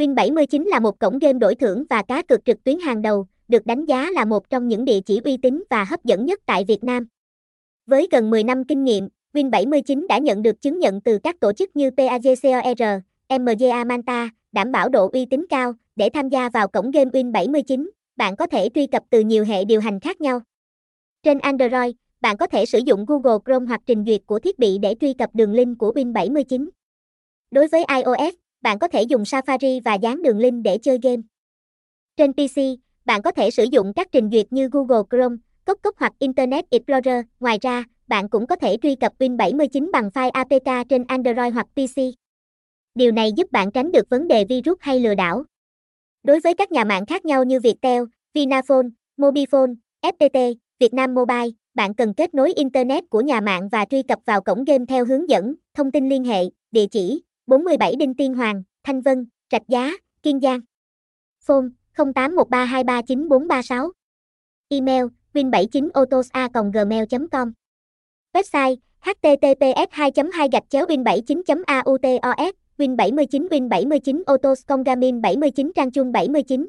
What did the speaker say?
Win79 là một cổng game đổi thưởng và cá cược trực tuyến hàng đầu, được đánh giá là một trong những địa chỉ uy tín và hấp dẫn nhất tại Việt Nam. Với gần 10 năm kinh nghiệm, Win79 đã nhận được chứng nhận từ các tổ chức như PAGCOR, MGA Manta, đảm bảo độ uy tín cao, để tham gia vào cổng game Win79, bạn có thể truy cập từ nhiều hệ điều hành khác nhau. Trên Android, bạn có thể sử dụng Google Chrome hoặc trình duyệt của thiết bị để truy cập đường link của Win79. Đối với iOS, bạn có thể dùng Safari và dán đường link để chơi game. Trên PC, bạn có thể sử dụng các trình duyệt như Google Chrome, Cốc Cốc hoặc Internet Explorer. Ngoài ra, bạn cũng có thể truy cập Win79 bằng file APK trên Android hoặc PC. Điều này giúp bạn tránh được vấn đề virus hay lừa đảo. Đối với các nhà mạng khác nhau như Viettel, Vinaphone, Mobifone, FPT, Vietnam Mobile, bạn cần kết nối Internet của nhà mạng và truy cập vào cổng game theo hướng dẫn, thông tin liên hệ, địa chỉ 47 Đinh Tiên Hoàng, Thanh Vân, Trạch Giá, Kiên Giang. Phone 0813239436. Email win79otosa.gmail.com Website https 2 2 gạch chéo win 79 autos win 79 win 79 autos congamin 79 trang chung 79